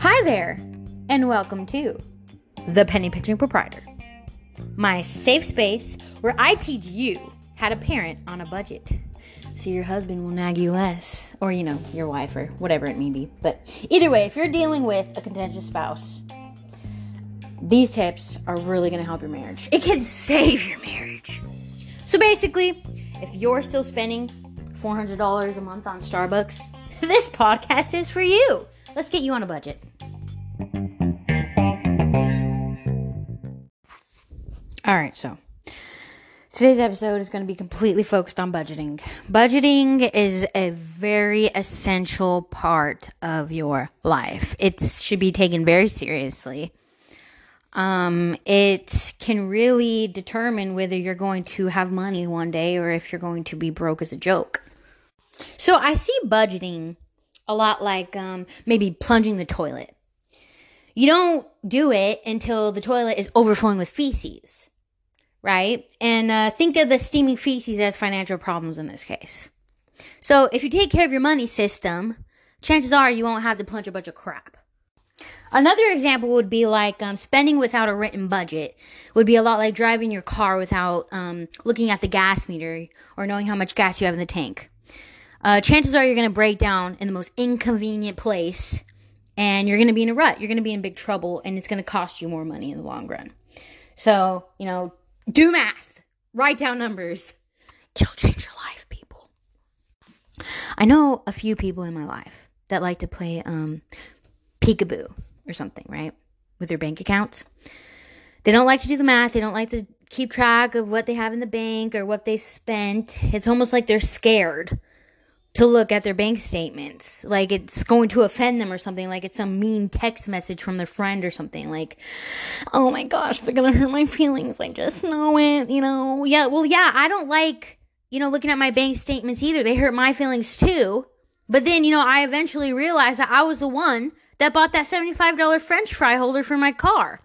Hi there, and welcome to The Penny Pinching Proprietor, my safe space where I teach you how to parent on a budget. So your husband will nag you less, or you know, your wife, or whatever it may be. But either way, if you're dealing with a contentious spouse, these tips are really gonna help your marriage. It can save your marriage. So basically, if you're still spending $400 a month on Starbucks, this podcast is for you. Let's get you on a budget. All right, so today's episode is going to be completely focused on budgeting. Budgeting is a very essential part of your life. It should be taken very seriously. Um, it can really determine whether you're going to have money one day or if you're going to be broke as a joke. So I see budgeting a lot like um, maybe plunging the toilet. You don't do it until the toilet is overflowing with feces, right? And uh, think of the steaming feces as financial problems in this case. So if you take care of your money system, chances are you won't have to plunge a bunch of crap. Another example would be like um, spending without a written budget would be a lot like driving your car without um, looking at the gas meter or knowing how much gas you have in the tank. Uh, chances are you're going to break down in the most inconvenient place and you're going to be in a rut. You're going to be in big trouble and it's going to cost you more money in the long run. So, you know, do math, write down numbers. It'll change your life, people. I know a few people in my life that like to play um, peekaboo or something, right? With their bank accounts. They don't like to do the math. They don't like to keep track of what they have in the bank or what they've spent. It's almost like they're scared to look at their bank statements. Like it's going to offend them or something. Like it's some mean text message from their friend or something. Like, oh my gosh, they're going to hurt my feelings. I just know it, you know? Yeah, well, yeah, I don't like, you know, looking at my bank statements either. They hurt my feelings too. But then, you know, I eventually realized that I was the one that bought that $75 french fry holder for my car.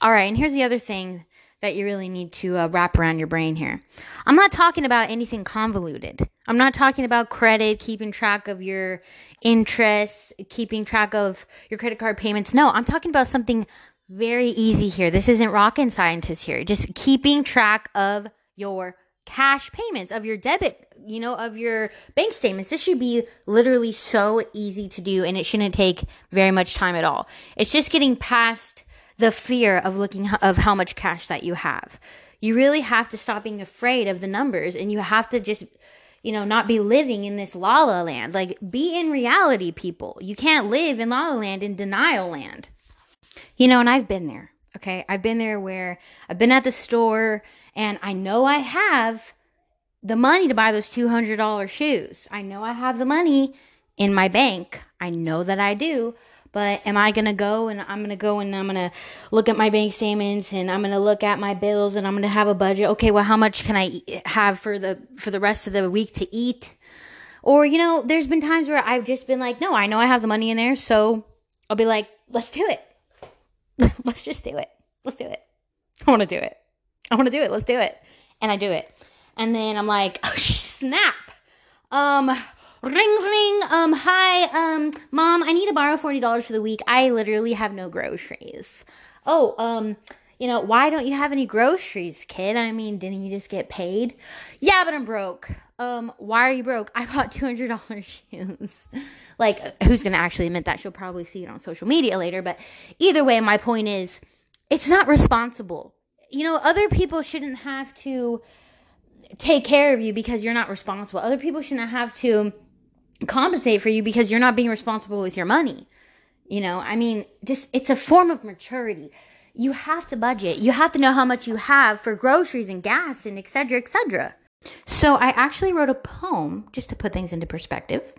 All right, and here's the other thing that you really need to uh, wrap around your brain here. I'm not talking about anything convoluted. I'm not talking about credit, keeping track of your interests, keeping track of your credit card payments. No, I'm talking about something very easy here. This isn't rocket scientist here. Just keeping track of your cash payments, of your debit, you know, of your bank statements. This should be literally so easy to do and it shouldn't take very much time at all. It's just getting past the fear of looking of how much cash that you have. You really have to stop being afraid of the numbers and you have to just you know, not be living in this la la land. Like, be in reality, people. You can't live in la la land in denial land. You know, and I've been there, okay? I've been there where I've been at the store and I know I have the money to buy those $200 shoes. I know I have the money in my bank. I know that I do. But am I going to go and I'm going to go and I'm going to look at my bank statements and I'm going to look at my bills and I'm going to have a budget. Okay, well how much can I have for the for the rest of the week to eat? Or you know, there's been times where I've just been like, "No, I know I have the money in there, so I'll be like, let's do it. let's just do it. Let's do it. I want to do it. I want to do it. Let's do it." And I do it. And then I'm like, "Oh, snap. Um ring ring um hi um mom i need to borrow $40 for the week. I literally have no groceries. Oh um you know why don't you have any groceries kid? I mean didn't you just get paid? Yeah but i'm broke. Um why are you broke? I bought $200 shoes. Like who's gonna actually admit that? She'll probably see it on social media later but either way my point is it's not responsible. You know other people shouldn't have to take care of you because you're not responsible. Other people shouldn't have to compensate for you because you're not being responsible with your money. You know, I mean, just it's a form of maturity. You have to budget. You have to know how much you have for groceries and gas and etc. etc. So I actually wrote a poem just to put things into perspective.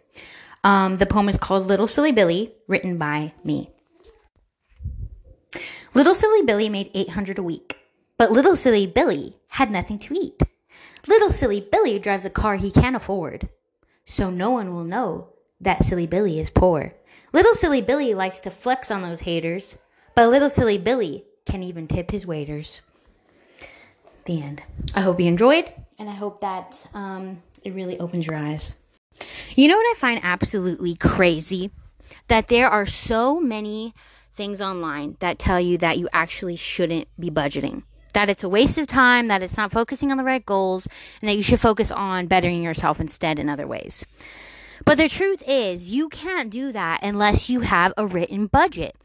Um, the poem is called Little Silly Billy, written by me. Little Silly Billy made 800 a week, but Little Silly Billy had nothing to eat. Little Silly Billy drives a car he can't afford so no one will know that Silly Billy is poor. Little Silly Billy likes to flex on those haters, but Little Silly Billy can even tip his waiters. The end. I hope you enjoyed, and I hope that um, it really opens your eyes. You know what I find absolutely crazy? That there are so many things online that tell you that you actually shouldn't be budgeting. That it's a waste of time, that it's not focusing on the right goals, and that you should focus on bettering yourself instead in other ways. But the truth is, you can't do that unless you have a written budget.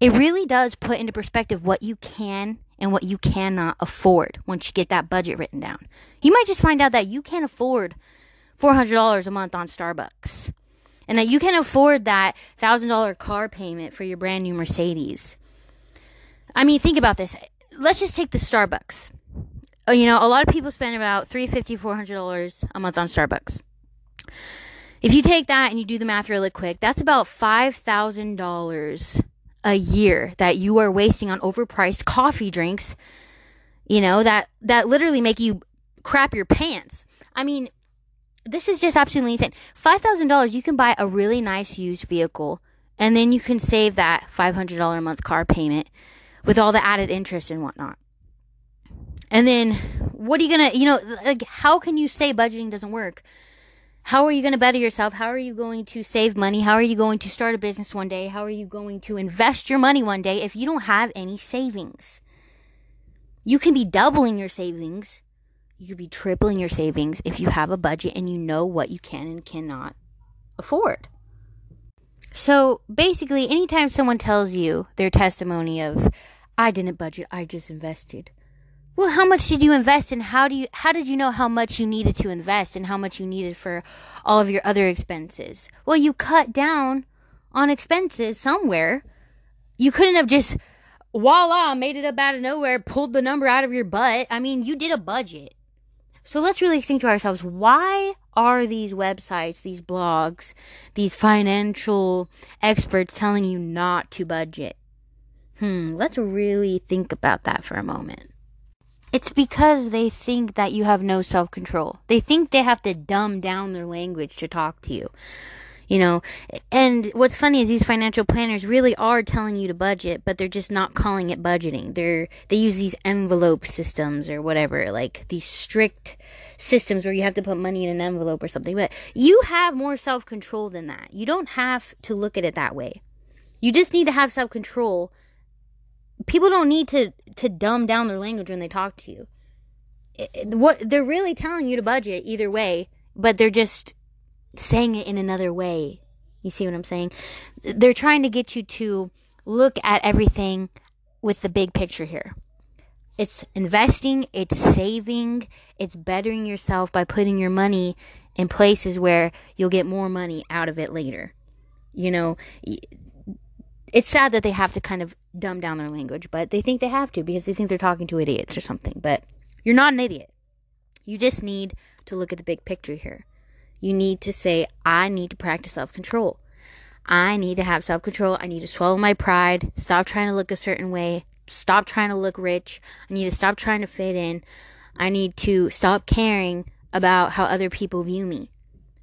It really does put into perspective what you can and what you cannot afford once you get that budget written down. You might just find out that you can't afford $400 a month on Starbucks and that you can afford that $1,000 car payment for your brand new Mercedes. I mean, think about this. Let's just take the Starbucks. Uh, you know, a lot of people spend about $350, $400 a month on Starbucks. If you take that and you do the math really quick, that's about $5,000 a year that you are wasting on overpriced coffee drinks, you know, that that literally make you crap your pants. I mean, this is just absolutely insane. $5,000 you can buy a really nice used vehicle and then you can save that $500 a month car payment with all the added interest and whatnot. And then what are you going to, you know, like how can you say budgeting doesn't work? How are you going to better yourself? How are you going to save money? How are you going to start a business one day? How are you going to invest your money one day if you don't have any savings? You can be doubling your savings. You could be tripling your savings if you have a budget and you know what you can and cannot afford. So basically, anytime someone tells you their testimony of, I didn't budget, I just invested, well, how much did you invest and how do you how did you know how much you needed to invest and how much you needed for all of your other expenses? Well, you cut down on expenses somewhere. You couldn't have just voila, made it up out of nowhere, pulled the number out of your butt. I mean, you did a budget. So let's really think to ourselves, why are these websites, these blogs, these financial experts telling you not to budget? Hmm, let's really think about that for a moment. It's because they think that you have no self control. They think they have to dumb down their language to talk to you. You know, and what's funny is these financial planners really are telling you to budget, but they're just not calling it budgeting. They're they use these envelope systems or whatever, like these strict systems where you have to put money in an envelope or something. But you have more self control than that. You don't have to look at it that way. You just need to have self control people don't need to to dumb down their language when they talk to you. What they're really telling you to budget either way, but they're just saying it in another way. You see what I'm saying? They're trying to get you to look at everything with the big picture here. It's investing, it's saving, it's bettering yourself by putting your money in places where you'll get more money out of it later. You know, it's sad that they have to kind of dumb down their language, but they think they have to because they think they're talking to idiots or something. But you're not an idiot. You just need to look at the big picture here. You need to say, I need to practice self control. I need to have self control. I need to swallow my pride, stop trying to look a certain way, stop trying to look rich. I need to stop trying to fit in. I need to stop caring about how other people view me.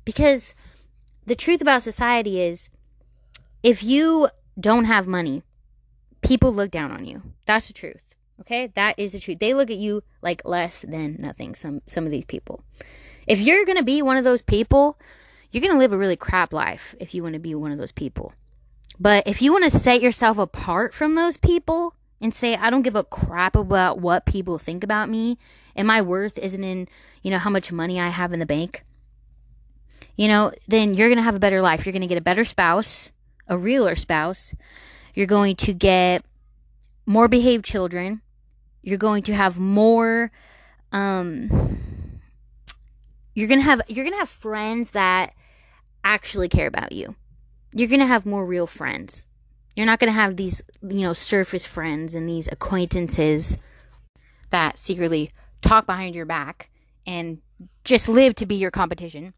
Because the truth about society is if you don't have money, people look down on you. That's the truth. Okay? That is the truth. They look at you like less than nothing, some some of these people. If you're going to be one of those people, you're going to live a really crap life if you want to be one of those people. But if you want to set yourself apart from those people and say, I don't give a crap about what people think about me, and my worth isn't in, you know, how much money I have in the bank, you know, then you're going to have a better life. You're going to get a better spouse a realer spouse. You're going to get more behaved children. You're going to have more um you're going to have you're going to have friends that actually care about you. You're going to have more real friends. You're not going to have these, you know, surface friends and these acquaintances that secretly talk behind your back and just live to be your competition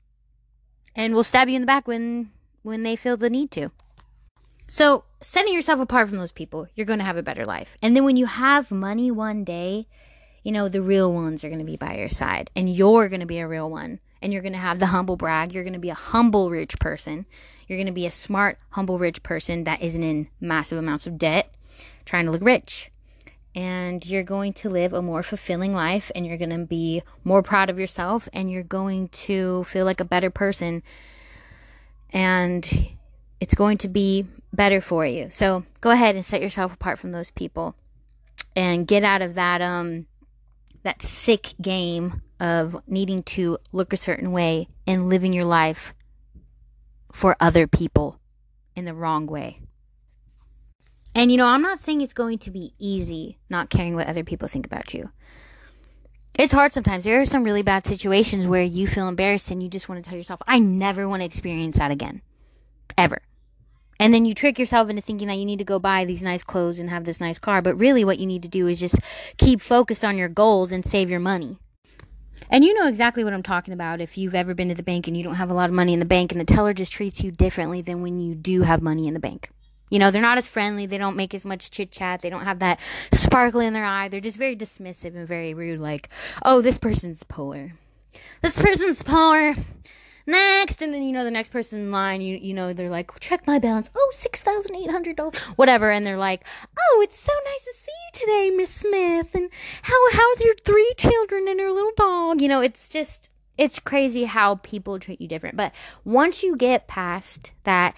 and will stab you in the back when when they feel the need to. So, setting yourself apart from those people, you're going to have a better life. And then when you have money one day, you know, the real ones are going to be by your side, and you're going to be a real one. And you're going to have the humble brag. You're going to be a humble rich person. You're going to be a smart, humble rich person that isn't in massive amounts of debt, trying to look rich. And you're going to live a more fulfilling life, and you're going to be more proud of yourself, and you're going to feel like a better person and it's going to be better for you. So go ahead and set yourself apart from those people and get out of that um that sick game of needing to look a certain way and living your life for other people in the wrong way. And you know, I'm not saying it's going to be easy not caring what other people think about you. It's hard sometimes. There are some really bad situations where you feel embarrassed and you just want to tell yourself, I never want to experience that again. Ever. And then you trick yourself into thinking that you need to go buy these nice clothes and have this nice car. But really, what you need to do is just keep focused on your goals and save your money. And you know exactly what I'm talking about if you've ever been to the bank and you don't have a lot of money in the bank and the teller just treats you differently than when you do have money in the bank. You know, they're not as friendly, they don't make as much chit chat, they don't have that sparkle in their eye. They're just very dismissive and very rude, like, oh, this person's poor. This person's poor next and then you know the next person in line you you know they're like check my balance. Oh six thousand eight hundred dollars whatever. And they're like oh it's so nice to see you today miss smith. And how how's your three children and your little dog? You know it's just it's crazy how people treat you different. But once you get past that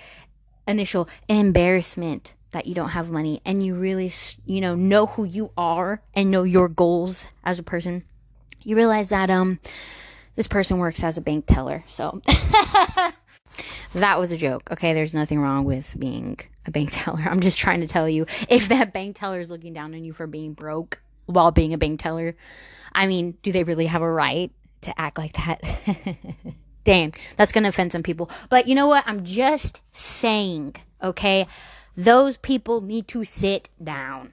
initial embarrassment that you don't have money and you really you know know who you are and know your goals as a person you realize that um this person works as a bank teller. So that was a joke. Okay, there's nothing wrong with being a bank teller. I'm just trying to tell you if that bank teller is looking down on you for being broke while being a bank teller, I mean, do they really have a right to act like that? Damn, that's going to offend some people. But you know what? I'm just saying, okay? Those people need to sit down.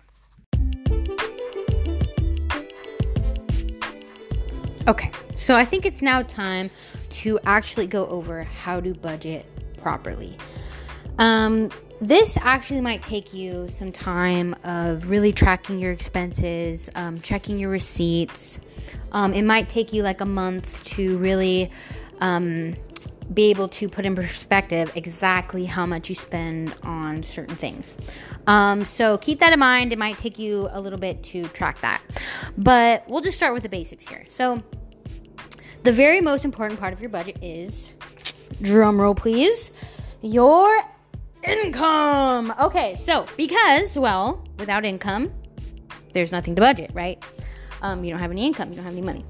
Okay, so I think it's now time to actually go over how to budget properly. Um, this actually might take you some time of really tracking your expenses, um, checking your receipts. Um, it might take you like a month to really um, be able to put in perspective exactly how much you spend on certain things. Um, so keep that in mind. It might take you a little bit to track that, but we'll just start with the basics here. So the very most important part of your budget is, drum roll please, your income. Okay, so because, well, without income, there's nothing to budget, right? Um, you don't have any income, you don't have any money.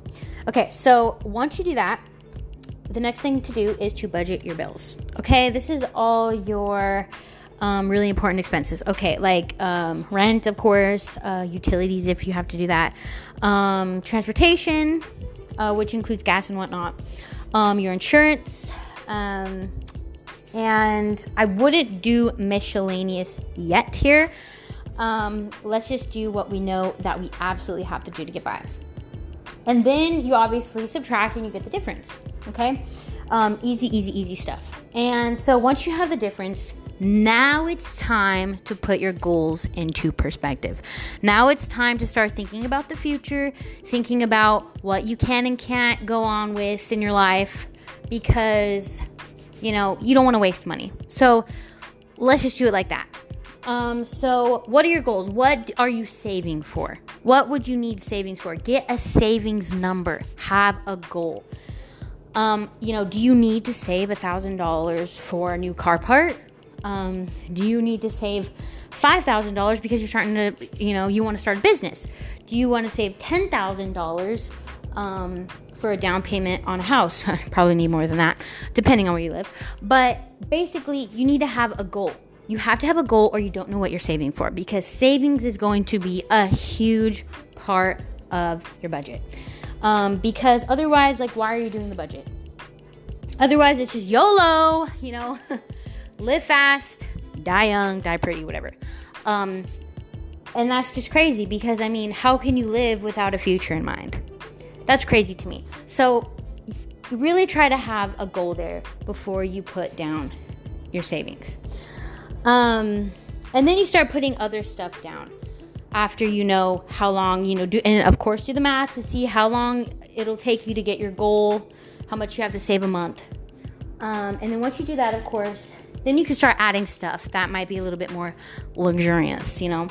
Okay, so once you do that, the next thing to do is to budget your bills. Okay, this is all your um, really important expenses. Okay, like um, rent, of course, uh, utilities if you have to do that, um, transportation, uh, which includes gas and whatnot, um, your insurance, um, and I wouldn't do miscellaneous yet here. Um, let's just do what we know that we absolutely have to do to get by. And then you obviously subtract and you get the difference. Okay? Um, easy, easy, easy stuff. And so once you have the difference, now it's time to put your goals into perspective. Now it's time to start thinking about the future, thinking about what you can and can't go on with in your life because, you know, you don't want to waste money. So let's just do it like that. Um, so, what are your goals? What are you saving for? What would you need savings for? Get a savings number, have a goal. Um, you know, do you need to save a thousand dollars for a new car part? Um, do you need to save $5,000 because you're starting to, you know, you want to start a business? Do you want to save $10,000 um, for a down payment on a house? Probably need more than that, depending on where you live. But basically, you need to have a goal. You have to have a goal or you don't know what you're saving for because savings is going to be a huge part of your budget. Um, because otherwise, like, why are you doing the budget? Otherwise, it's just YOLO, you know? live fast, die young, die pretty, whatever. Um, and that's just crazy because I mean, how can you live without a future in mind? That's crazy to me. So, really try to have a goal there before you put down your savings. Um, and then you start putting other stuff down after you know how long, you know, do, and of course, do the math to see how long it'll take you to get your goal, how much you have to save a month. Um, and then once you do that, of course, then you can start adding stuff that might be a little bit more luxurious, you know.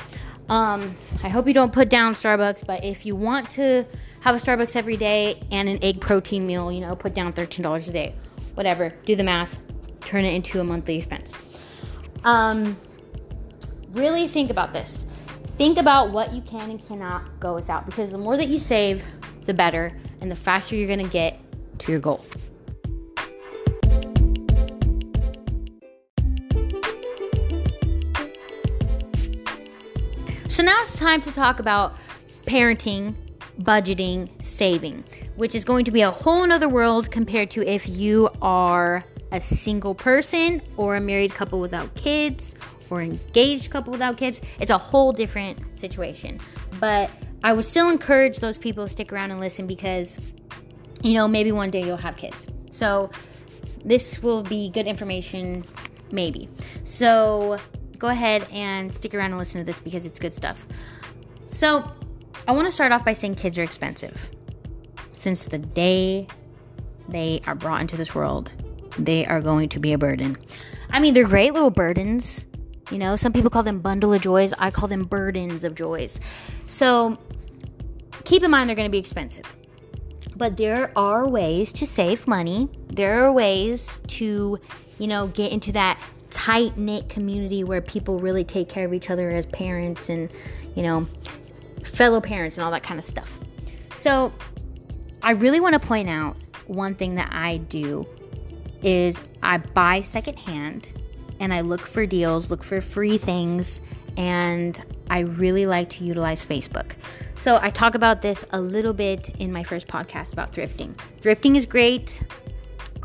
Um, I hope you don't put down Starbucks, but if you want to have a Starbucks every day and an egg protein meal, you know, put down $13 a day. Whatever, do the math. turn it into a monthly expense. Um, really think about this. Think about what you can and cannot go without because the more that you save, the better, and the faster you're going to get to your goal. So now it's time to talk about parenting, budgeting, saving, which is going to be a whole nother world compared to if you are a single person or a married couple without kids or engaged couple without kids. It's a whole different situation. But I would still encourage those people to stick around and listen because, you know, maybe one day you'll have kids. So this will be good information, maybe. So go ahead and stick around and listen to this because it's good stuff. So I want to start off by saying kids are expensive. Since the day they are brought into this world, they are going to be a burden. I mean, they're great little burdens. You know, some people call them bundle of joys. I call them burdens of joys. So keep in mind they're going to be expensive. But there are ways to save money. There are ways to, you know, get into that tight knit community where people really take care of each other as parents and, you know, fellow parents and all that kind of stuff. So I really want to point out one thing that I do is I buy secondhand and I look for deals, look for free things, and I really like to utilize Facebook. So I talk about this a little bit in my first podcast about thrifting. Thrifting is great,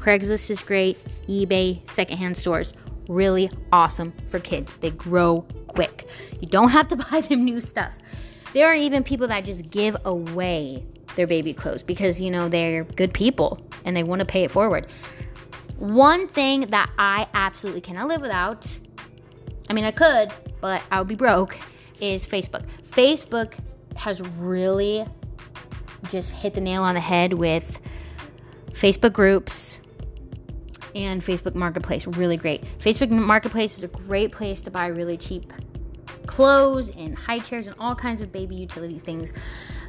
Craigslist is great, eBay, secondhand stores, really awesome for kids. They grow quick. You don't have to buy them new stuff. There are even people that just give away their baby clothes because, you know, they're good people and they want to pay it forward. One thing that I absolutely cannot live without, I mean, I could, but I would be broke, is Facebook. Facebook has really just hit the nail on the head with Facebook groups and Facebook Marketplace. Really great. Facebook Marketplace is a great place to buy really cheap clothes and high chairs and all kinds of baby utility things.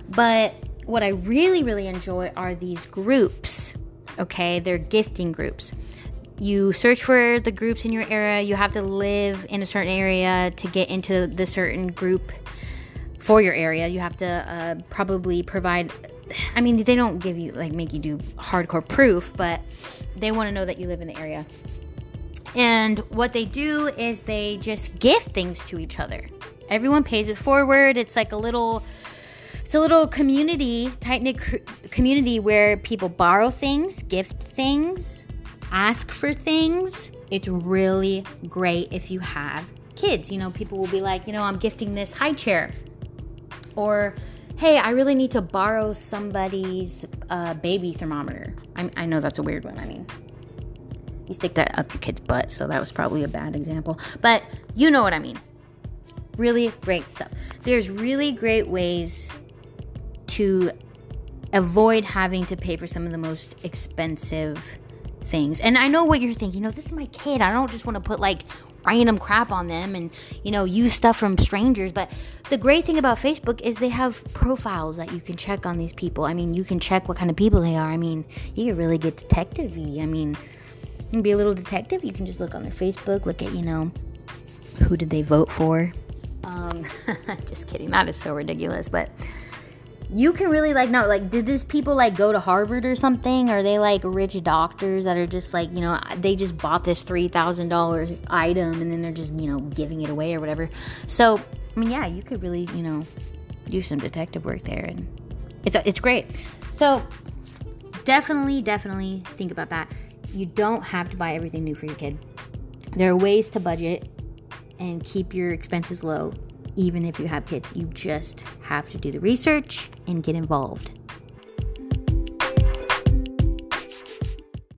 But what I really, really enjoy are these groups okay? They're gifting groups. You search for the groups in your area. You have to live in a certain area to get into the certain group for your area. You have to uh, probably provide. I mean, they don't give you like make you do hardcore proof, but they want to know that you live in the area. And what they do is they just gift things to each other. Everyone pays it forward. It's like a little it's a little community, tight knit community where people borrow things, gift things, ask for things. It's really great if you have kids. You know, people will be like, you know, I'm gifting this high chair. Or, hey, I really need to borrow somebody's uh, baby thermometer. I, I know that's a weird one. I mean, you stick that up your kid's butt, so that was probably a bad example. But you know what I mean. Really great stuff. There's really great ways to avoid having to pay for some of the most expensive things. And I know what you're thinking, you know, this is my kid. I don't just want to put like random crap on them and, you know, use stuff from strangers. But the great thing about Facebook is they have profiles that you can check on these people. I mean, you can check what kind of people they are. I mean, you can really get detective I mean, you can be a little detective. You can just look on their Facebook, look at, you know, who did they vote for. Um, just kidding. That is so ridiculous. But you can really like know like did these people like go to harvard or something? Are they like rich doctors that are just like you know they just bought this $3000 item and then they're just you know giving it away or whatever? So i mean yeah you could really you know do some detective work there and it's it's great. So definitely definitely think about that. You don't have to buy everything new for your kid. There are ways to budget and keep your expenses low even if you have kids. You just have to do the research and get involved.